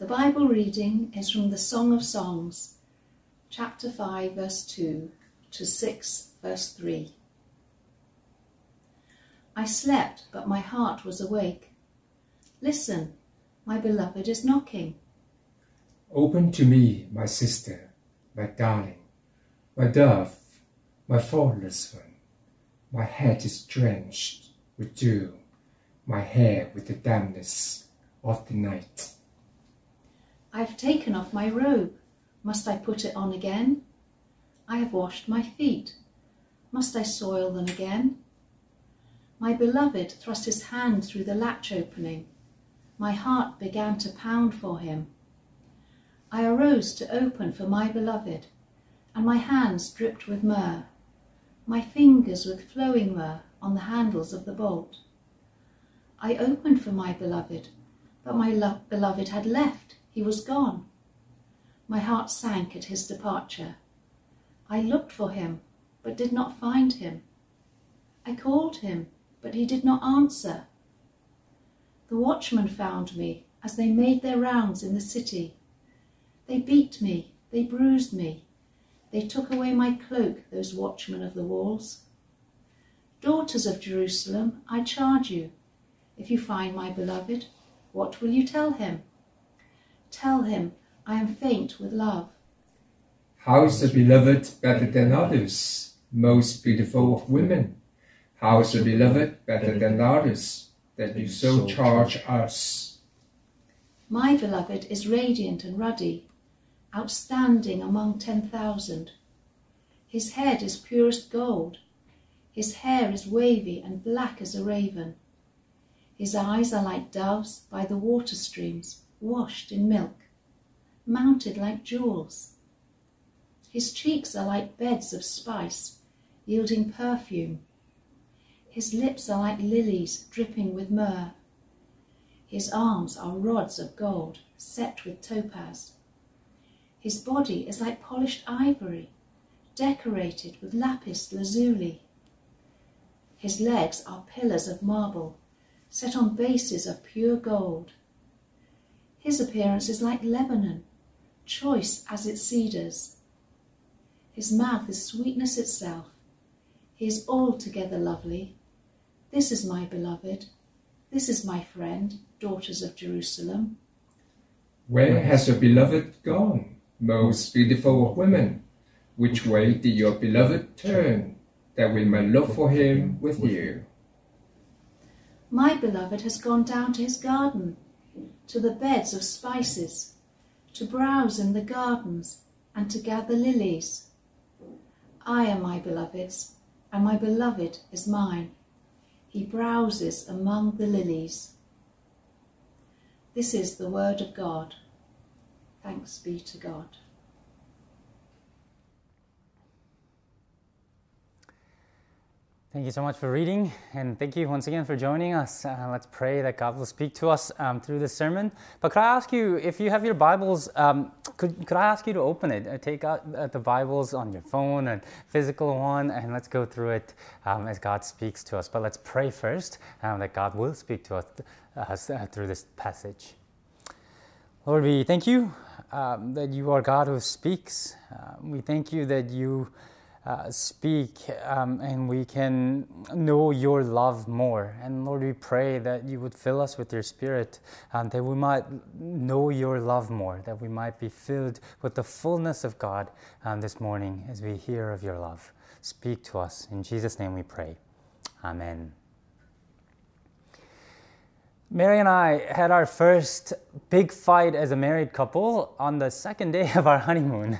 The Bible reading is from the Song of Songs, chapter 5, verse 2 to 6, verse 3. I slept, but my heart was awake. Listen, my beloved is knocking. Open to me, my sister, my darling, my dove, my faultless one. My head is drenched with dew, my hair with the dampness of the night. I've taken off my robe. Must I put it on again? I have washed my feet. Must I soil them again? My beloved thrust his hand through the latch opening. My heart began to pound for him. I arose to open for my beloved, and my hands dripped with myrrh, my fingers with flowing myrrh on the handles of the bolt. I opened for my beloved, but my lo- beloved had left. He was gone. My heart sank at his departure. I looked for him, but did not find him. I called him, but he did not answer. The watchmen found me as they made their rounds in the city. They beat me, they bruised me. They took away my cloak, those watchmen of the walls. Daughters of Jerusalem, I charge you, if you find my beloved, what will you tell him? Tell him, I am faint with love. How is the beloved better than others, most beautiful of women? How is the beloved better than others, that you so charge us? My beloved is radiant and ruddy, outstanding among ten thousand. His head is purest gold, his hair is wavy and black as a raven. His eyes are like doves by the water streams, washed in milk, mounted like jewels. His cheeks are like beds of spice, yielding perfume. His lips are like lilies dripping with myrrh. His arms are rods of gold, set with topaz. His body is like polished ivory, decorated with lapis lazuli. His legs are pillars of marble, set on bases of pure gold. His appearance is like Lebanon, choice as its cedars. His mouth is sweetness itself. He is altogether lovely. This is my beloved. This is my friend, daughters of Jerusalem. Where has your beloved gone, most beautiful of women? Which way did your beloved turn, that we may look for him with you? My beloved has gone down to his garden, to the beds of spices, to browse in the gardens and to gather lilies. I am my beloved's, and my beloved is mine. He browses among the lilies. This is the word of God. Thanks be to God. Thank you so much for reading, and thank you once again for joining us. Uh, let's pray that God will speak to us um, through this sermon. But could I ask you, if you have your Bibles, um, could, could I ask you to open it? Uh, take out uh, the Bibles on your phone and physical one, and let's go through it um, as God speaks to us. But let's pray first um, that God will speak to us uh, through this passage. Lord, we thank you um, that you are God who speaks. Uh, we thank you that you uh, speak um, and we can know your love more. And Lord, we pray that you would fill us with your spirit, um, that we might know your love more, that we might be filled with the fullness of God um, this morning as we hear of your love. Speak to us. In Jesus' name we pray. Amen. Mary and I had our first big fight as a married couple on the second day of our honeymoon.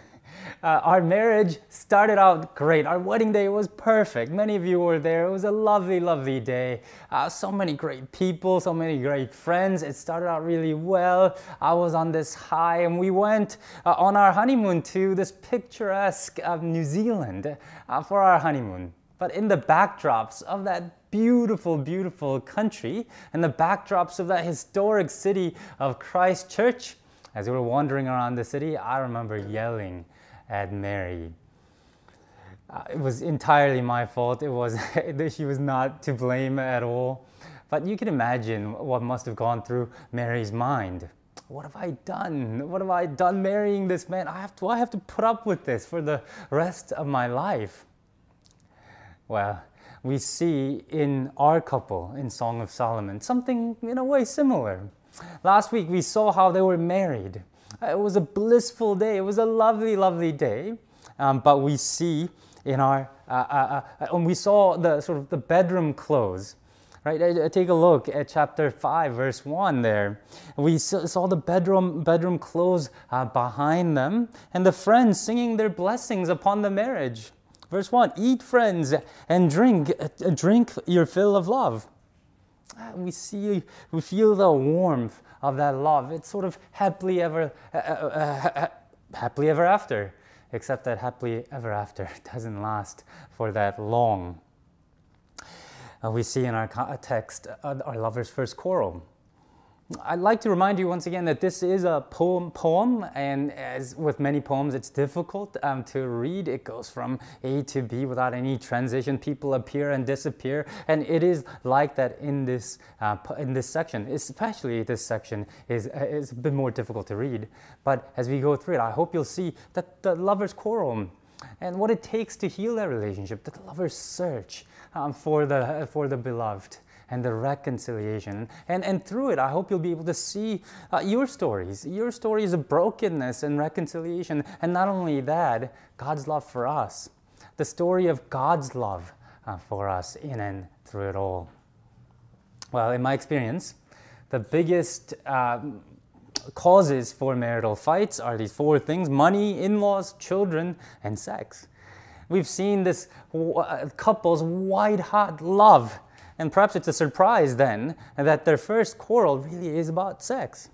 Uh, our marriage started out great. Our wedding day was perfect. Many of you were there. It was a lovely, lovely day. Uh, so many great people, so many great friends. It started out really well. I was on this high, and we went uh, on our honeymoon to this picturesque uh, New Zealand uh, for our honeymoon. But in the backdrops of that beautiful, beautiful country and the backdrops of that historic city of Christchurch, as we were wandering around the city, I remember yelling at Mary. Uh, it was entirely my fault. It was she was not to blame at all. But you can imagine what must have gone through Mary's mind. what have I done? What have I done marrying this man? I have to, I have to put up with this for the rest of my life. Well, we see in our couple in Song of Solomon something in a way similar. Last week we saw how they were married. It was a blissful day. It was a lovely, lovely day. Um, but we see in our, uh, uh, uh, when we saw the sort of the bedroom clothes, right? Take a look at chapter 5, verse 1 there. We saw the bedroom, bedroom clothes uh, behind them and the friends singing their blessings upon the marriage. Verse 1 Eat, friends, and drink, uh, drink your fill of love. Uh, we see, we feel the warmth of that love. It's sort of happily ever, uh, uh, uh happily ever after, except that happily ever after doesn't last for that long uh, we see in our text uh, our lover's first quarrel. I'd like to remind you once again that this is a poem, poem and as with many poems, it's difficult um, to read. It goes from A to B without any transition. People appear and disappear, and it is like that in this uh, in this section. Especially this section is uh, is a bit more difficult to read. But as we go through it, I hope you'll see that the lovers quarrel and what it takes to heal that relationship, that the lovers search um, for, the, for the beloved and the reconciliation. And, and through it, I hope you'll be able to see uh, your stories, your stories of brokenness and reconciliation. And not only that, God's love for us, the story of God's love uh, for us in and through it all. Well, in my experience, the biggest um, causes for marital fights are these four things money, in laws, children, and sex. We've seen this uh, couple's white hot love. And perhaps it's a surprise then that their first quarrel really is about sex.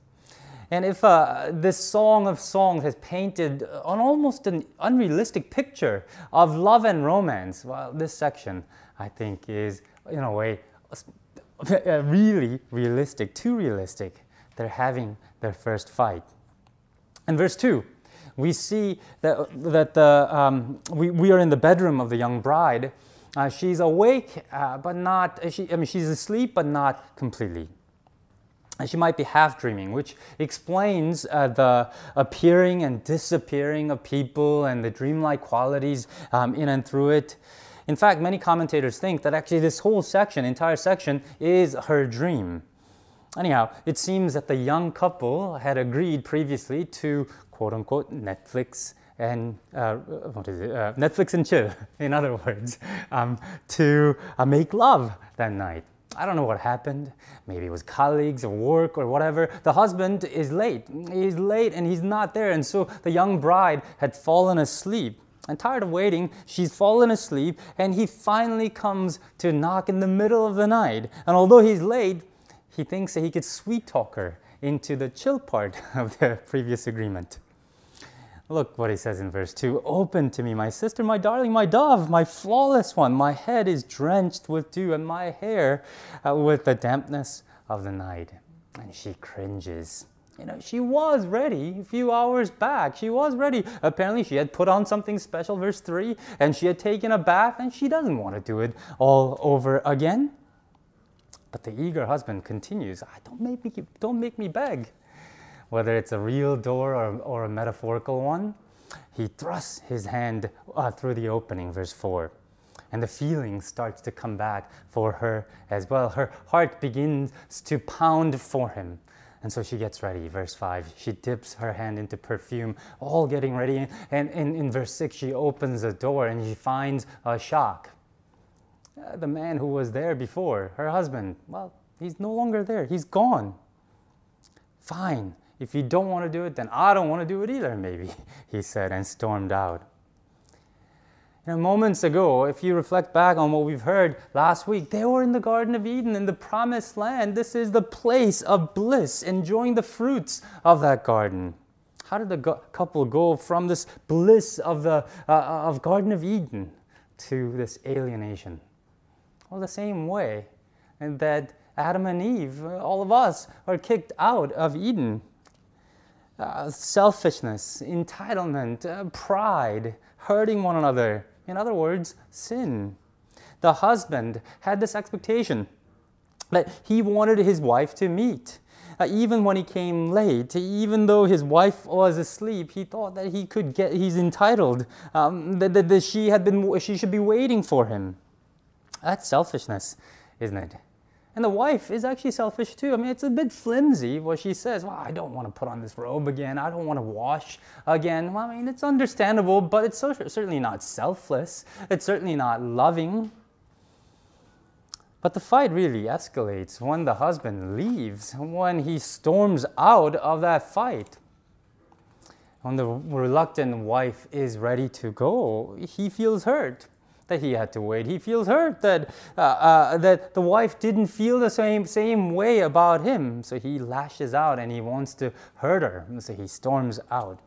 And if uh, this Song of Songs has painted an almost an unrealistic picture of love and romance, well, this section, I think, is in a way really realistic, too realistic. They're having their first fight. In verse 2, we see that, that the, um, we, we are in the bedroom of the young bride. Uh, she's awake, uh, but not, she, I mean, she's asleep, but not completely. And she might be half dreaming, which explains uh, the appearing and disappearing of people and the dreamlike qualities um, in and through it. In fact, many commentators think that actually this whole section, entire section, is her dream. Anyhow, it seems that the young couple had agreed previously to quote unquote Netflix and uh, what is it? Uh, Netflix and chill, in other words, um, to uh, make love that night. I don't know what happened. Maybe it was colleagues or work or whatever. The husband is late. He's late and he's not there. And so the young bride had fallen asleep. And tired of waiting, she's fallen asleep, and he finally comes to knock in the middle of the night. And although he's late, he thinks that he could sweet talk her into the chill part of the previous agreement. Look what he says in verse 2 Open to me, my sister, my darling, my dove, my flawless one. My head is drenched with dew, and my hair uh, with the dampness of the night. And she cringes. You know, she was ready a few hours back. She was ready. Apparently, she had put on something special, verse 3, and she had taken a bath, and she doesn't want to do it all over again. But the eager husband continues, Don't make me, don't make me beg whether it's a real door or, or a metaphorical one, he thrusts his hand uh, through the opening, verse 4. And the feeling starts to come back for her as well. Her heart begins to pound for him. And so she gets ready. Verse 5, she dips her hand into perfume, all getting ready. And in, verse 6, she opens the door and she finds a shock. Uh, the man who was there before, her husband, well, he's no longer there. He's gone. Fine. If you don't want to do it, then I don't want to do it either, maybe, he said and stormed out. You know, moments ago, if you reflect back on what we've heard last week, they were in the Garden of Eden, in the promised land. This is the place of bliss, enjoying the fruits of that garden. How did the couple go from this bliss of the uh, of Garden of Eden to this alienation? Well, the same way, and that Adam and Eve, all of us, are kicked out of Eden uh, selfishness, entitlement, uh, pride, hurting one another. In other words, sin. The husband had this expectation that he wanted his wife to meet. Uh, even when he came late, even though his wife was asleep, he thought that he could get, he's entitled, um, that, that, that she, had been, she should be waiting for him. That's selfishness, isn't it? And the wife is actually selfish too. I mean, it's a bit flimsy what she says. Well, I don't want to put on this robe again. I don't want to wash again. Well, I mean, it's understandable, but it's so, certainly not selfless. It's certainly not loving. But the fight really escalates when the husband leaves, when he storms out of that fight. When the reluctant wife is ready to go, he feels hurt that he had to wait. He feels hurt that, uh, uh, that the wife didn't feel the same, same way about him. So he lashes out and he wants to hurt her. So he storms out.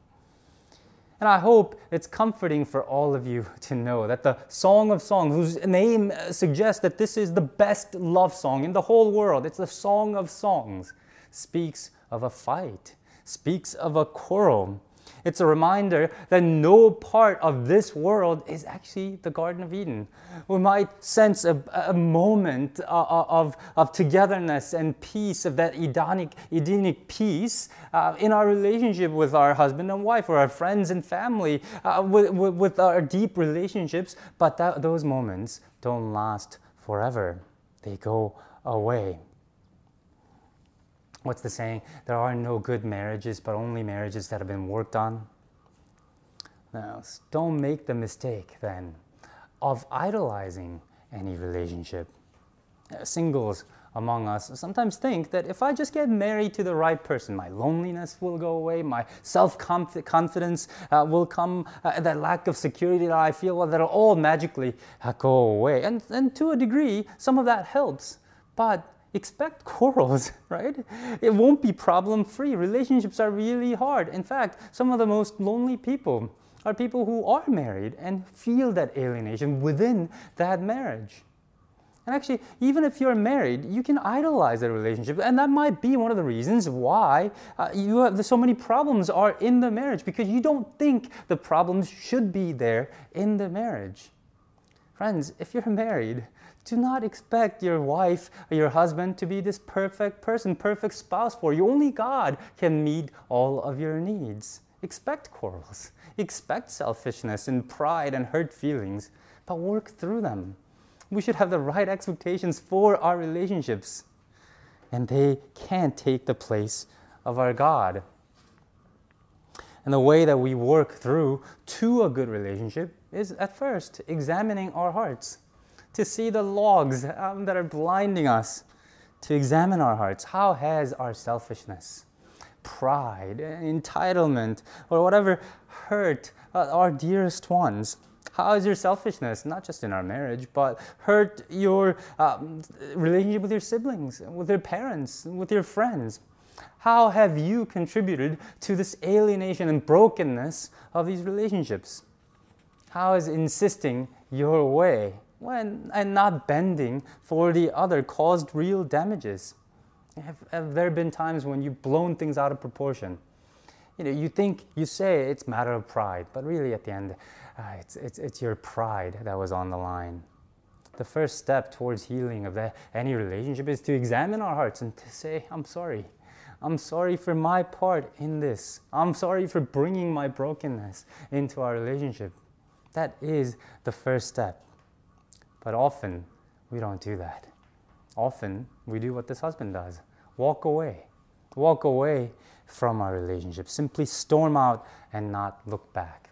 And I hope it's comforting for all of you to know that the Song of Songs, whose name suggests that this is the best love song in the whole world, it's the Song of Songs, speaks of a fight, speaks of a quarrel, it's a reminder that no part of this world is actually the Garden of Eden. We might sense a, a moment of, of, of, togetherness and peace, of that Edenic, Edenic peace uh, in our relationship with our husband and wife, or our friends and family, uh, with, with, with, our deep relationships, but that, those moments don't last forever. They go away what's the saying? There are no good marriages, but only marriages that have been worked on. Now, don't make the mistake then of idolizing any relationship. Uh, singles among us sometimes think that if I just get married to the right person, my loneliness will go away, my self confidence uh, will come, uh, that lack of security that I feel, well, that'll all magically uh, go away. And, and to a degree, some of that helps. But expect quarrels, right? It won't be problem free. Relationships are really hard. In fact, some of the most lonely people are people who are married and feel that alienation within that marriage. And actually, even if you're married, you can idolize a relationship. And that might be one of the reasons why uh, you have so many problems are in the marriage because you don't think the problems should be there in the marriage. Friends, if you're married, do not expect your wife or your husband to be this perfect person, perfect spouse for you. Only God can meet all of your needs. Expect quarrels, expect selfishness and pride and hurt feelings, but work through them. We should have the right expectations for our relationships, and they can't take the place of our God. And the way that we work through to a good relationship is at first examining our hearts to see the logs um, that are blinding us, to examine our hearts. How has our selfishness, pride, entitlement, or whatever hurt uh, our dearest ones? How is your selfishness, not just in our marriage, but hurt your um, relationship with your siblings, with your parents, with your friends? How have you contributed to this alienation and brokenness of these relationships? How is insisting your way when, and not bending for the other caused real damages. Have, have, there been times when you've blown things out of proportion? You know, you think, you say it's matter of pride, but really at the end, uh, it's, it's, it's your pride that was on the line. The first step towards healing of any relationship is to examine our hearts and to say, I'm sorry. I'm sorry for my part in this. I'm sorry for bringing my brokenness into our relationship. That is the first step. But often we don't do that. Often we do what this husband does walk away. Walk away from our relationship. Simply storm out and not look back.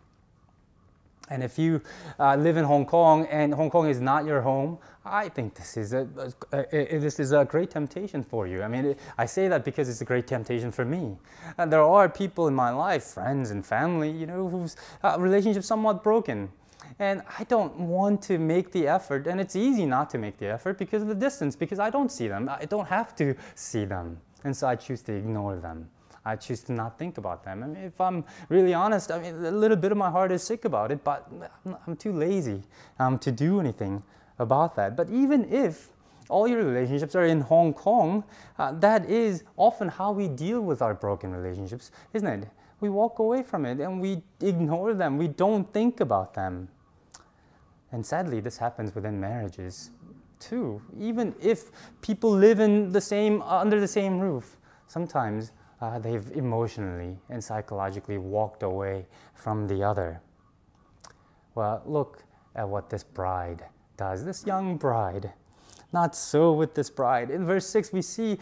And if you uh, live in Hong Kong and Hong Kong is not your home, I think this is a, a, a, this is a great temptation for you. I mean, it, I say that because it's a great temptation for me. And there are people in my life, friends and family, you know, whose uh, relationship somewhat broken. And I don't want to make the effort, and it's easy not to make the effort because of the distance, because I don't see them. I don't have to see them. And so I choose to ignore them. I choose to not think about them. I mean, if I'm really honest, I mean, a little bit of my heart is sick about it, but I'm too lazy um, to do anything about that. But even if all your relationships are in Hong Kong, uh, that is often how we deal with our broken relationships, isn't it? We walk away from it and we ignore them. We don't think about them. And sadly, this happens within marriages too. Even if people live in the same, uh, under the same roof, sometimes uh, they've emotionally and psychologically walked away from the other. Well, look at what this bride does, this young bride. Not so with this bride. In verse 6, we see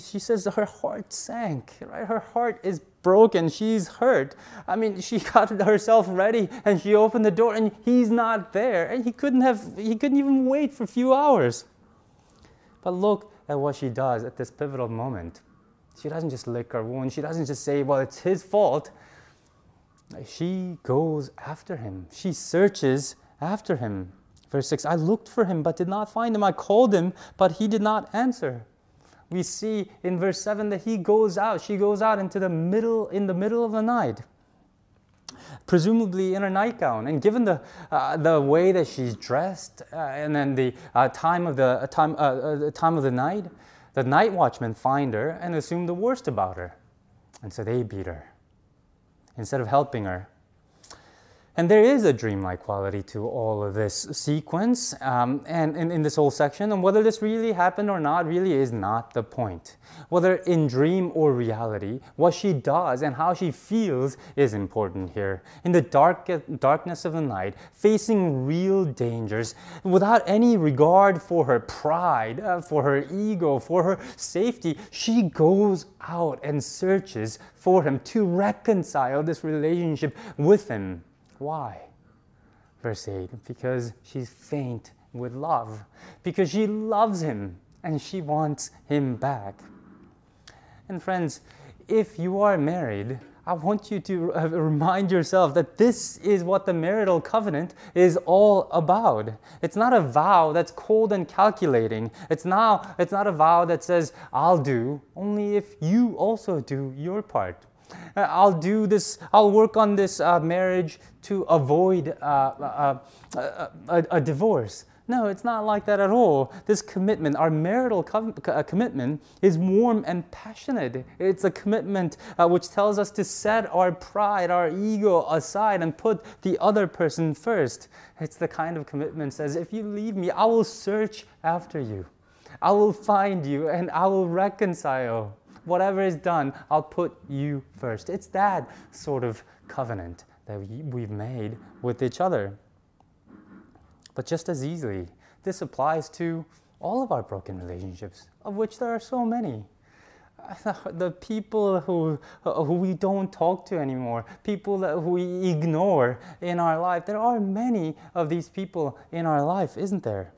she says her heart sank, right? Her heart is broken. She's hurt. I mean, she got herself ready and she opened the door and he's not there. And he couldn't have, he couldn't even wait for a few hours. But look at what she does at this pivotal moment. She doesn't just lick her wound. She doesn't just say, well, it's his fault. She goes after him. She searches after him. Verse 6 I looked for him, but did not find him. I called him, but he did not answer. We see in verse 7 that he goes out. She goes out into the middle, in the middle of the night presumably in her nightgown. And given the, uh, the way that she's dressed uh, and then the uh, time, of the, uh, time, uh, uh, time of the night, the night watchmen find her and assume the worst about her. And so they beat her. Instead of helping her, and there is a dreamlike quality to all of this sequence um, and in, this whole section. And whether this really happened or not really is not the point. Whether in dream or reality, what she does and how she feels is important here. In the dark, darkness of the night, facing real dangers, without any regard for her pride, uh, for her ego, for her safety, she goes out and searches for him to reconcile this relationship with him. Why? Verse 8 because she's faint with love, because she loves him and she wants him back. And friends, if you are married, I want you to remind yourself that this is what the marital covenant is all about. It's not a vow that's cold and calculating. It's now it's not a vow that says I'll do only if you also do your part. Uh, I'll do this, I'll work on this uh, marriage to avoid uh, uh, uh a, a, divorce. No, it's not like that at all. This commitment, our marital co- commitment, is warm and passionate. It's a commitment uh, which tells us to set our pride, our ego aside and put the other person first. It's the kind of commitment says, if you leave me, I will search after you. I will find you and I will reconcile whatever is done, I'll put you first. It's that sort of covenant that we've made with each other. But just as easily, this applies to all of our broken relationships, of which there are so many. The people who, who we don't talk to anymore, people that we ignore in our life, there are many of these people in our life, isn't there?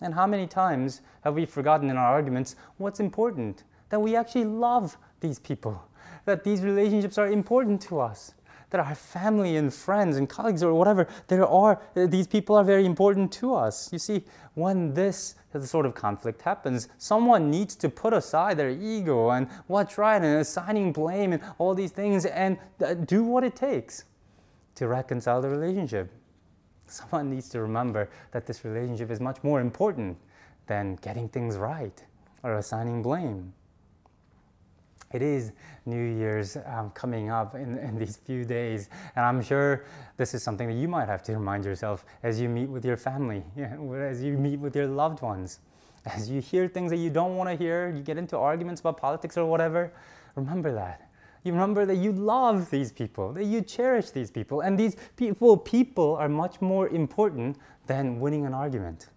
And how many times have we forgotten in our arguments what's important? That we actually love these people, that these relationships are important to us, that our family and friends and colleagues or whatever, there are, these people are very important to us. You see, when this sort of conflict happens, someone needs to put aside their ego and what's right and assigning blame and all these things and uh, do what it takes to reconcile the relationship. Someone needs to remember that this relationship is much more important than getting things right or assigning blame. It is New Year's um, coming up in, in these few days, and I'm sure this is something that you might have to remind yourself as you meet with your family, as you meet with your loved ones, as you hear things that you don't want to hear, you get into arguments about politics or whatever. Remember that. You remember that you love these people, that you cherish these people, and these people, people are much more important than winning an argument.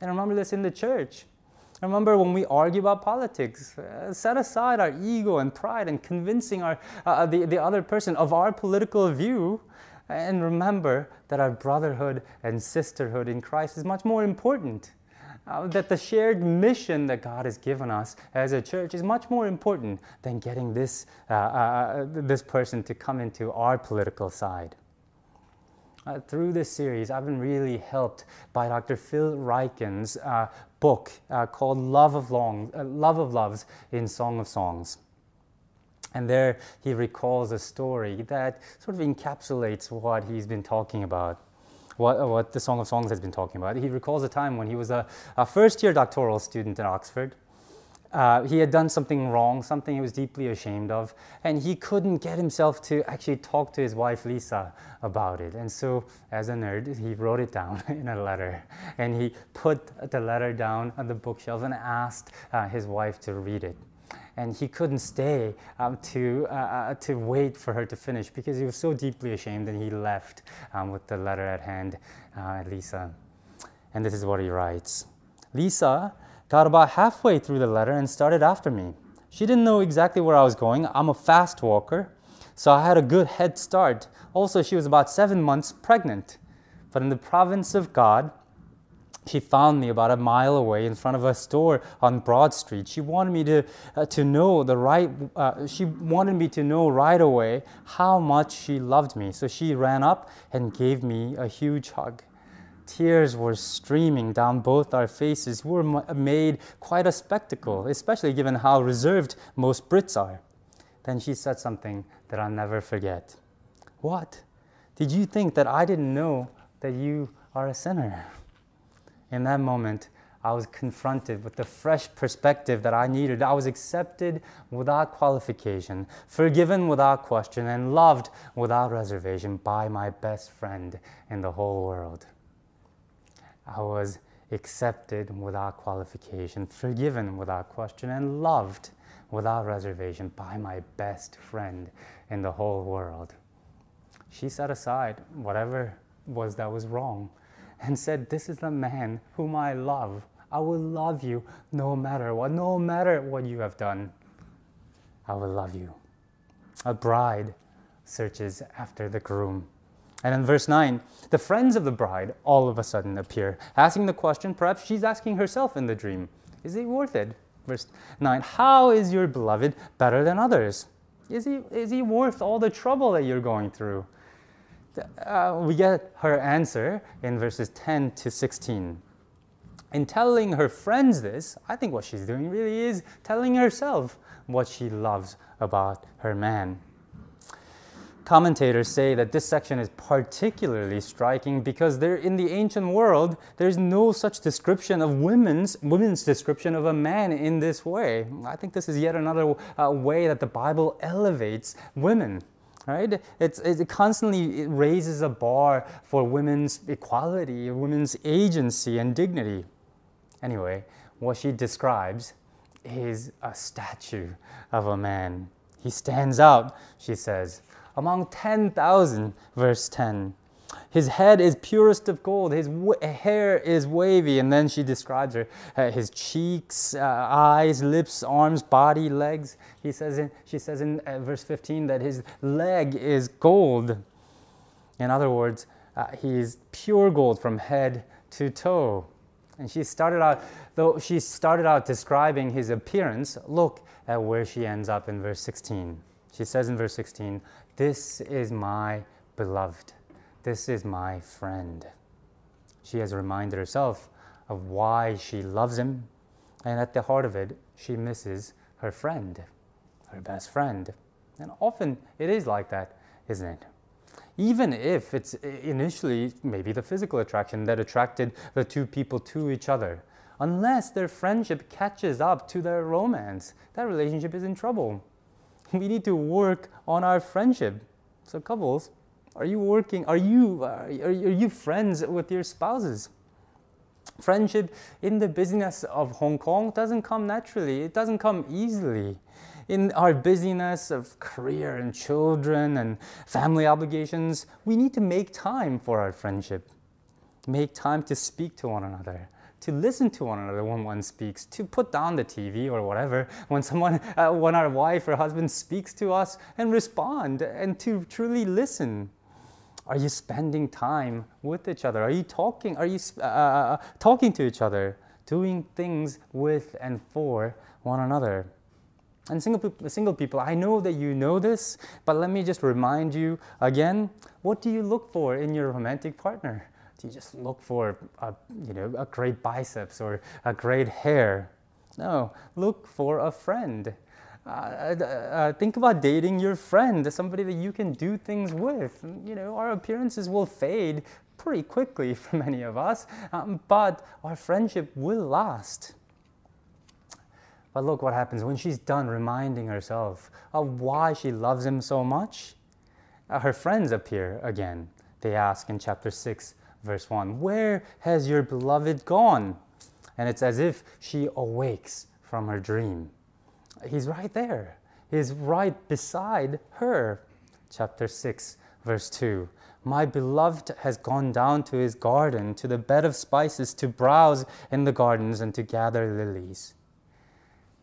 And remember this in the church. Remember when we argue about politics, uh, set aside our ego and pride and convincing our, uh, uh, the, the other person of our political view and remember that our brotherhood and sisterhood in Christ is much more important. Uh, that the shared mission that God has given us as a church is much more important than getting this, uh, uh, this person to come into our political side. Uh, through this series, I've been really helped by Dr. Phil Ryken's uh, book uh, called Love of, Long, uh, Love of Loves in Song of Songs. And there he recalls a story that sort of encapsulates what he's been talking about, what, what the Song of Songs has been talking about. He recalls a time when he was a, a first year doctoral student at Oxford uh, he had done something wrong, something he was deeply ashamed of, and he couldn't get himself to actually talk to his wife Lisa about it. And so, as a nerd, he wrote it down in a letter, and he put the letter down on the bookshelf and asked uh, his wife to read it. and he couldn't stay um, to, uh, uh, to wait for her to finish because he was so deeply ashamed and he left um, with the letter at hand, uh, Lisa. And this is what he writes Lisa got about halfway through the letter and started after me. She didn't know exactly where I was going. I'm a fast walker, so I had a good head start. Also, she was about seven months pregnant. But in the province of God, she found me about a mile away in front of a store on Broad Street. She wanted me to, uh, to know the right, uh, she wanted me to know right away how much she loved me. So she ran up and gave me a huge hug. Tears were streaming down both our faces. We were made quite a spectacle, especially given how reserved most Brits are. Then she said something that I'll never forget. What? Did you think that I didn't know that you are a sinner? In that moment, I was confronted with the fresh perspective that I needed. I was accepted without qualification, forgiven without question, and loved without reservation by my best friend in the whole world. I was accepted without qualification, forgiven without question, and loved without reservation by my best friend in the whole world. She set aside whatever was that was wrong and said, This is the man whom I love. I will love you no matter what, no matter what you have done. I will love you. A bride searches after the groom. And in verse 9, the friends of the bride all of a sudden appear, asking the question, perhaps she's asking herself in the dream, Is he worth it? Verse 9, How is your beloved better than others? Is he, is he worth all the trouble that you're going through? Uh, we get her answer in verses 10 to 16. In telling her friends this, I think what she's doing really is telling herself what she loves about her man. Commentators say that this section is particularly striking because there, in the ancient world, there's no such description of women's, women's description of a man in this way. I think this is yet another uh, way that the Bible elevates women. Right? It's, it constantly raises a bar for women's equality, women's agency and dignity. Anyway, what she describes is a statue of a man. He stands out, she says among 10,000, verse 10. His head is purest of gold, his hair is wavy, and then she describes her, uh, his cheeks, uh, eyes, lips, arms, body, legs. He says in, she says in uh, verse 15 that his leg is gold. In other words, uh, he is pure gold from head to toe. And she started out, though she started out describing his appearance, look at where she ends up in verse 16. She says in verse 16, this is my beloved. This is my friend. She has reminded herself of why she loves him, and at the heart of it, she misses her friend, her best friend. And often it is like that, isn't it? Even if it's initially maybe the physical attraction that attracted the two people to each other, unless their friendship catches up to their romance, that relationship is in trouble. we need to work on our friendship. So, couples, are you working? Are you, uh, are you friends with your spouses? Friendship in the business of Hong Kong doesn't come naturally, it doesn't come easily. In our busyness of career and children and family obligations, we need to make time for our friendship. Make time to speak to one another to listen to one another when one speaks, to put down the TV or whatever when someone, uh, when our wife or husband speaks to us and respond and to truly listen. Are you spending time with each other? Are you talking? Are you uh, uh, uh, talking to each other? Doing things with and for one another. And single, single people, I know that you know this, but let me just remind you again what do you look for in your romantic partner? You just look for a, you know, a great biceps or a great hair? No, look for a friend. Uh, uh, uh, think about dating your friend, somebody that you can do things with. You know, our appearances will fade pretty quickly for many of us, um, but our friendship will last. But look what happens when she's done reminding herself of why she loves him so much. Uh, her friends appear again. They ask in chapter 6 verse 1 Where has your beloved gone? And it's as if she awakes from her dream. He's right there. He's right beside her. Chapter 6, verse 2. My beloved has gone down to his garden, to the bed of spices, to browse in the gardens and to gather lilies.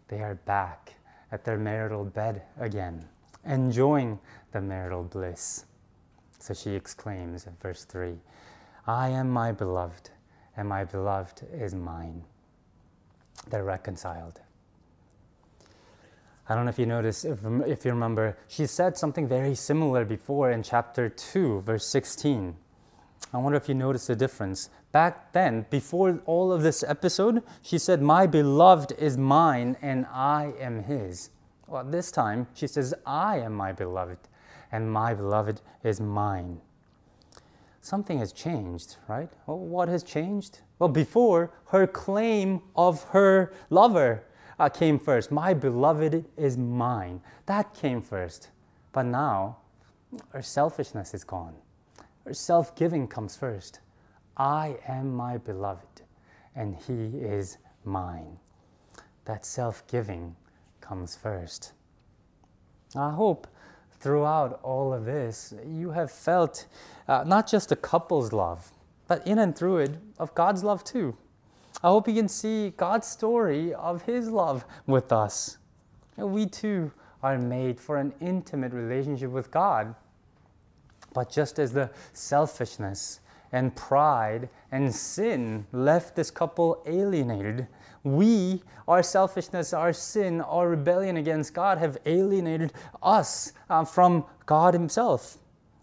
They are back at their marital bed again, enjoying the marital bliss. So she exclaims in verse 3 I am my beloved, and my beloved is mine. They're reconciled. I don't know if you notice, if, if you remember, she said something very similar before in chapter 2, verse 16. I wonder if you notice the difference. Back then, before all of this episode, she said, My beloved is mine and I am his. Well, this time, she says, I am my beloved and my beloved is mine. Something has changed, right? Well, what has changed? Well, before, her claim of her lover uh, came first. My beloved is mine. That came first. But now, her selfishness is gone. Her self giving comes first. I am my beloved, and he is mine. That self giving comes first. I hope throughout all of this, you have felt uh, not just a couple's love, but in and through it, of God's love too. I hope you can see God's story of His love with us. We too are made for an intimate relationship with God. But just as the selfishness and pride and sin left this couple alienated, we, our selfishness, our sin, our rebellion against God have alienated us uh, from God Himself.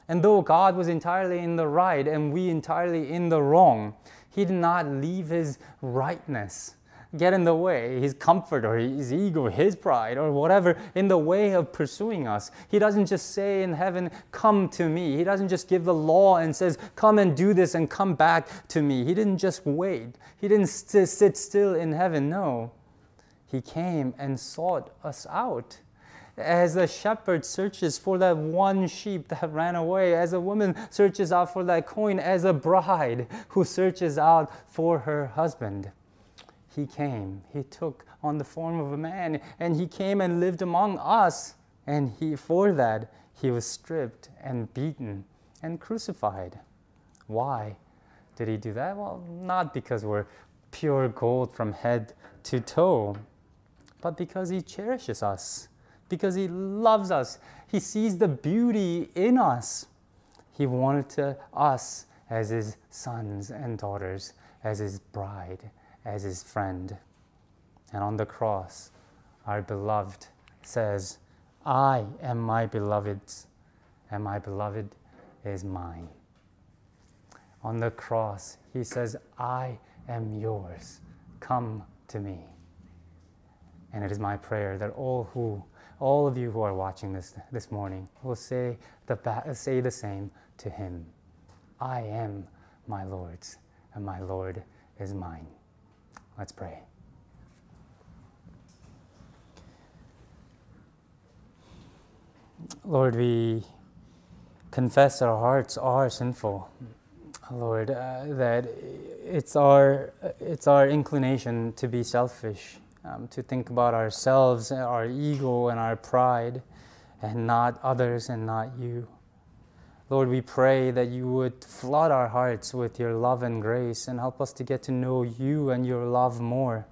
And though God was entirely in the right and we entirely in the wrong, he did not leave his rightness get in the way, his comfort or his ego, his pride or whatever in the way of pursuing us. He doesn't just say in heaven, Come to me. He doesn't just give the law and says, Come and do this and come back to me. He didn't just wait, he didn't st- sit still in heaven. No. He came and sought us out as a shepherd searches for that one sheep that ran away, as a woman searches out for that coin, as a bride who searches out for her husband. He came, he took on the form of a man, and he came and lived among us. And he, for that, he was stripped and beaten and crucified. Why did he do that? Well, not because we're pure gold from head to toe, but because he cherishes us because He loves us. He sees the beauty in us. He wanted to, us as His sons and daughters, as His bride, as His friend. And on the cross, our beloved says, I am my beloved's, and my beloved is mine. On the cross, he says, I am yours. Come to me. And it is my prayer that all who all of you who are watching this this morning will say the, say the same to him I am my Lord's, and my Lord is mine. Let's pray. Lord, we confess our hearts are sinful. Lord, uh, that it's our, it's our inclination to be selfish um, to think about ourselves, our ego, and our pride, and not others and not you. Lord, we pray that you would flood our hearts with your love and grace and help us to get to know you and your love more,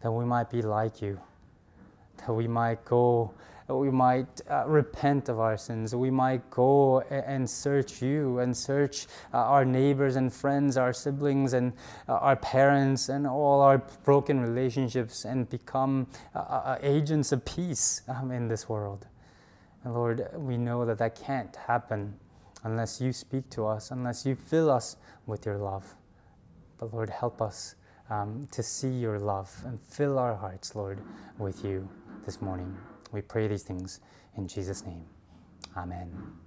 that we might be like you, that we might go that we might uh, repent of our sins. We might go and search you and search uh, our neighbors and friends, our siblings and uh, our parents, and all our broken relationships and become uh, uh, agents of peace um, in this world. And Lord, we know that that can't happen unless you speak to us, unless you fill us with your love. But Lord, help us um, to see your love and fill our hearts, Lord, with you this morning. We pray these things in Jesus' name. Amen.